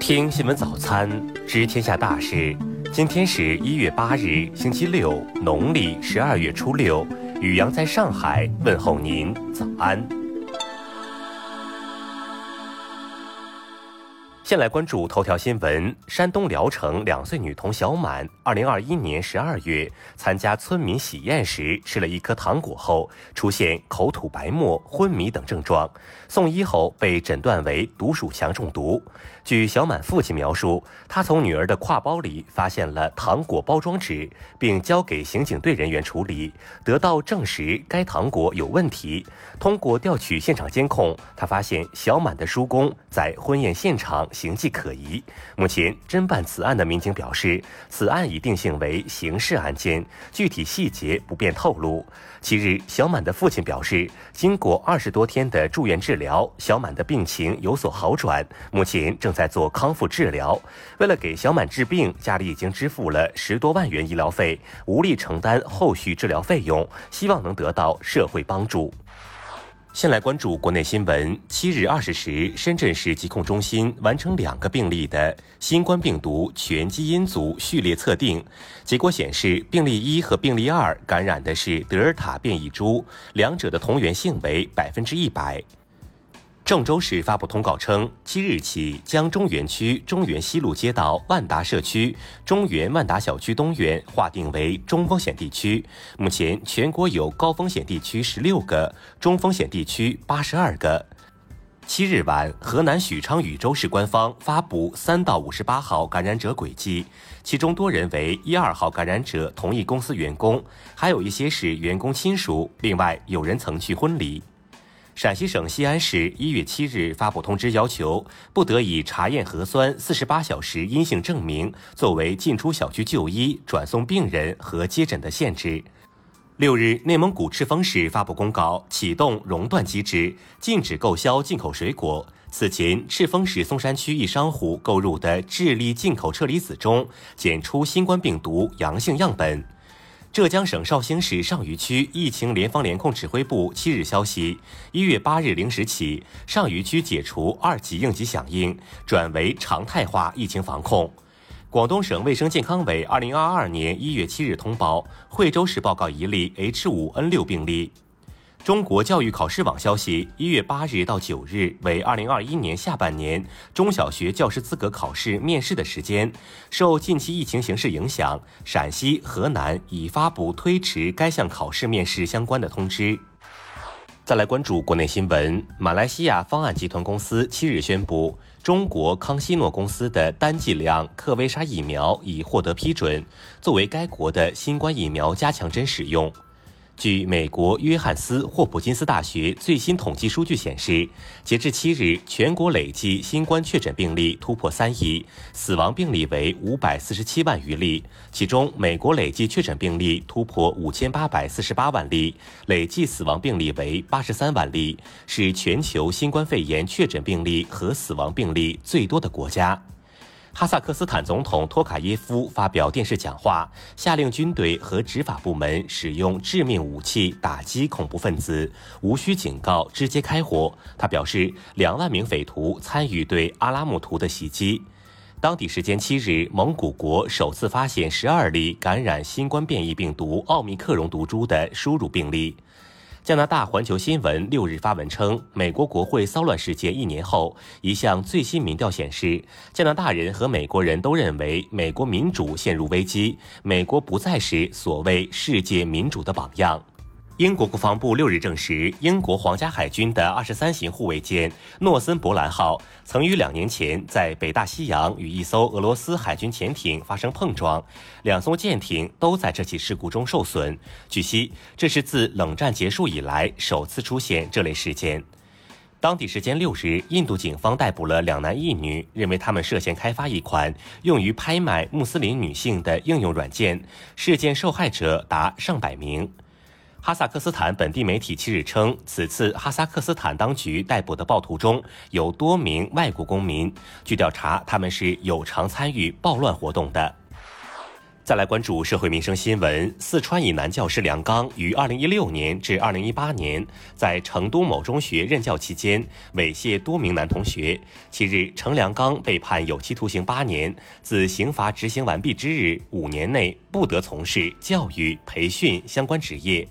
听新闻早餐，知天下大事。今天是一月八日，星期六，农历十二月初六。宇阳在上海问候您，早安。先来关注头条新闻：山东聊城两岁女童小满，二零二一年十二月参加村民喜宴时吃了一颗糖果后，出现口吐白沫、昏迷等症状，送医后被诊断为毒鼠强中毒。据小满父亲描述，他从女儿的挎包里发现了糖果包装纸，并交给刑警队人员处理，得到证实该糖果有问题。通过调取现场监控，他发现小满的叔公在婚宴现场。形迹可疑。目前，侦办此案的民警表示，此案已定性为刑事案件，具体细节不便透露。七日，小满的父亲表示，经过二十多天的住院治疗，小满的病情有所好转，目前正在做康复治疗。为了给小满治病，家里已经支付了十多万元医疗费，无力承担后续治疗费用，希望能得到社会帮助。先来关注国内新闻。七日二十时，深圳市疾控中心完成两个病例的新冠病毒全基因组序列测定，结果显示，病例一和病例二感染的是德尔塔变异株，两者的同源性为百分之一百。郑州市发布通告称，七日起将中原区中原西路街道万达社区、中原万达小区东园划定为中风险地区。目前，全国有高风险地区十六个，中风险地区八十二个。七日晚，河南许昌禹州市官方发布三到五十八号感染者轨迹，其中多人为一二号感染者同一公司员工，还有一些是员工亲属，另外有人曾去婚礼。陕西省西安市一月七日发布通知，要求不得以查验核酸四十八小时阴性证明作为进出小区就医、转送病人和接诊的限制。六日，内蒙古赤峰市发布公告，启动熔断机制，禁止购销进口水果。此前，赤峰市松山区一商户购入的智利进口车厘子中检出新冠病毒阳性样本。浙江省绍兴市上虞区疫情联防联控指挥部七日消息，一月八日零时起，上虞区解除二级应急响应，转为常态化疫情防控。广东省卫生健康委二零二二年一月七日通报，惠州市报告一例 H 五 N 六病例。中国教育考试网消息，一月八日到九日为二零二一年下半年中小学教师资格考试面试的时间。受近期疫情形势影响，陕西、河南已发布推迟该项考试面试相关的通知。再来关注国内新闻，马来西亚方案集团公司七日宣布，中国康希诺公司的单剂量克威莎疫苗已获得批准，作为该国的新冠疫苗加强针使用。据美国约翰斯霍普金斯大学最新统计数据显示，截至七日，全国累计新冠确诊病例突破三亿，死亡病例为五百四十七万余例。其中，美国累计确诊病例突破五千八百四十八万例，累计死亡病例为八十三万例，是全球新冠肺炎确诊病例和死亡病例最多的国家。哈萨克斯坦总统托卡耶夫发表电视讲话，下令军队和执法部门使用致命武器打击恐怖分子，无需警告直接开火。他表示，两万名匪徒参与对阿拉木图的袭击。当地时间七日，蒙古国首次发现十二例感染新冠变异病毒奥密克戎毒株的输入病例。加拿大环球新闻六日发文称，美国国会骚乱事件一年后，一项最新民调显示，加拿大人和美国人都认为美国民主陷入危机，美国不再是所谓世界民主的榜样。英国国防部六日证实，英国皇家海军的二十三型护卫舰诺森伯兰号曾于两年前在北大西洋与一艘俄罗斯海军潜艇发生碰撞，两艘舰艇都在这起事故中受损。据悉，这是自冷战结束以来首次出现这类事件。当地时间六日，印度警方逮捕了两男一女，认为他们涉嫌开发一款用于拍卖穆斯林女性的应用软件，事件受害者达上百名。哈萨克斯坦本地媒体七日称，此次哈萨克斯坦当局逮捕的暴徒中有多名外国公民。据调查，他们是有偿参与暴乱活动的。再来关注社会民生新闻。四川以男教师梁刚于二零一六年至二零一八年在成都某中学任教期间猥亵多名男同学。七日，程梁刚被判有期徒刑八年，自刑罚执行完毕之日五年内不得从事教育培训相关职业。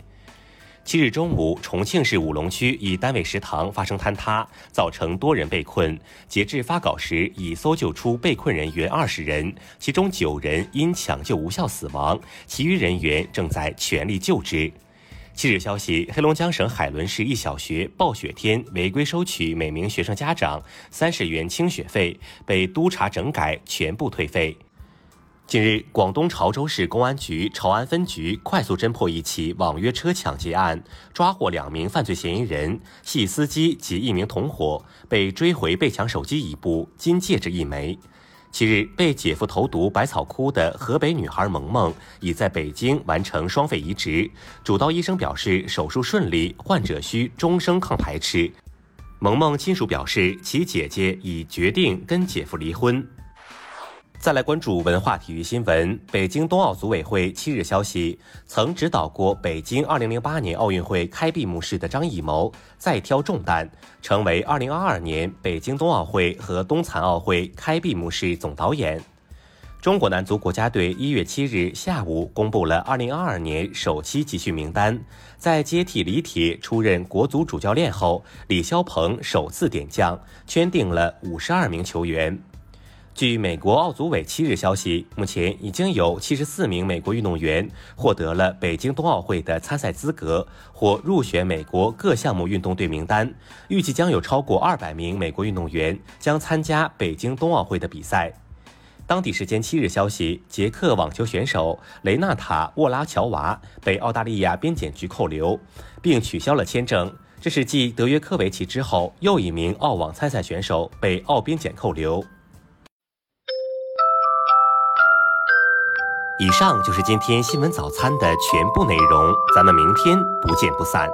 七日中午，重庆市武隆区一单位食堂发生坍塌，造成多人被困。截至发稿时，已搜救出被困人员二十人，其中九人因抢救无效死亡，其余人员正在全力救治。七日消息，黑龙江省海伦市一小学暴雪天违规收取每名学生家长三十元清雪费，被督查整改，全部退费。近日，广东潮州市公安局潮安分局快速侦破一起网约车抢劫案，抓获两名犯罪嫌疑人，系司机及一名同伙，被追回被抢手机一部、金戒指一枚。七日，被姐夫投毒百草枯的河北女孩萌萌已在北京完成双肺移植，主刀医生表示手术顺利，患者需终生抗排斥。萌萌亲属表示，其姐姐已决定跟姐夫离婚。再来关注文化体育新闻。北京冬奥组委会七日消息，曾指导过北京2008年奥运会开闭幕式的张艺谋再挑重担，成为2022年北京冬奥会和冬残奥会开闭幕式总导演。中国男足国家队一月七日下午公布了2022年首期集训名单，在接替李铁出任国足主教练后，李霄鹏首次点将，圈定了五十二名球员。据美国奥组委七日消息，目前已经有七十四名美国运动员获得了北京冬奥会的参赛资格或入选美国各项目运动队名单，预计将有超过二百名美国运动员将参加北京冬奥会的比赛。当地时间七日消息，捷克网球选手雷纳塔·沃拉乔娃被澳大利亚边检局扣留，并取消了签证。这是继德约科维奇之后又一名澳网参赛选手被澳边检扣留。以上就是今天新闻早餐的全部内容，咱们明天不见不散。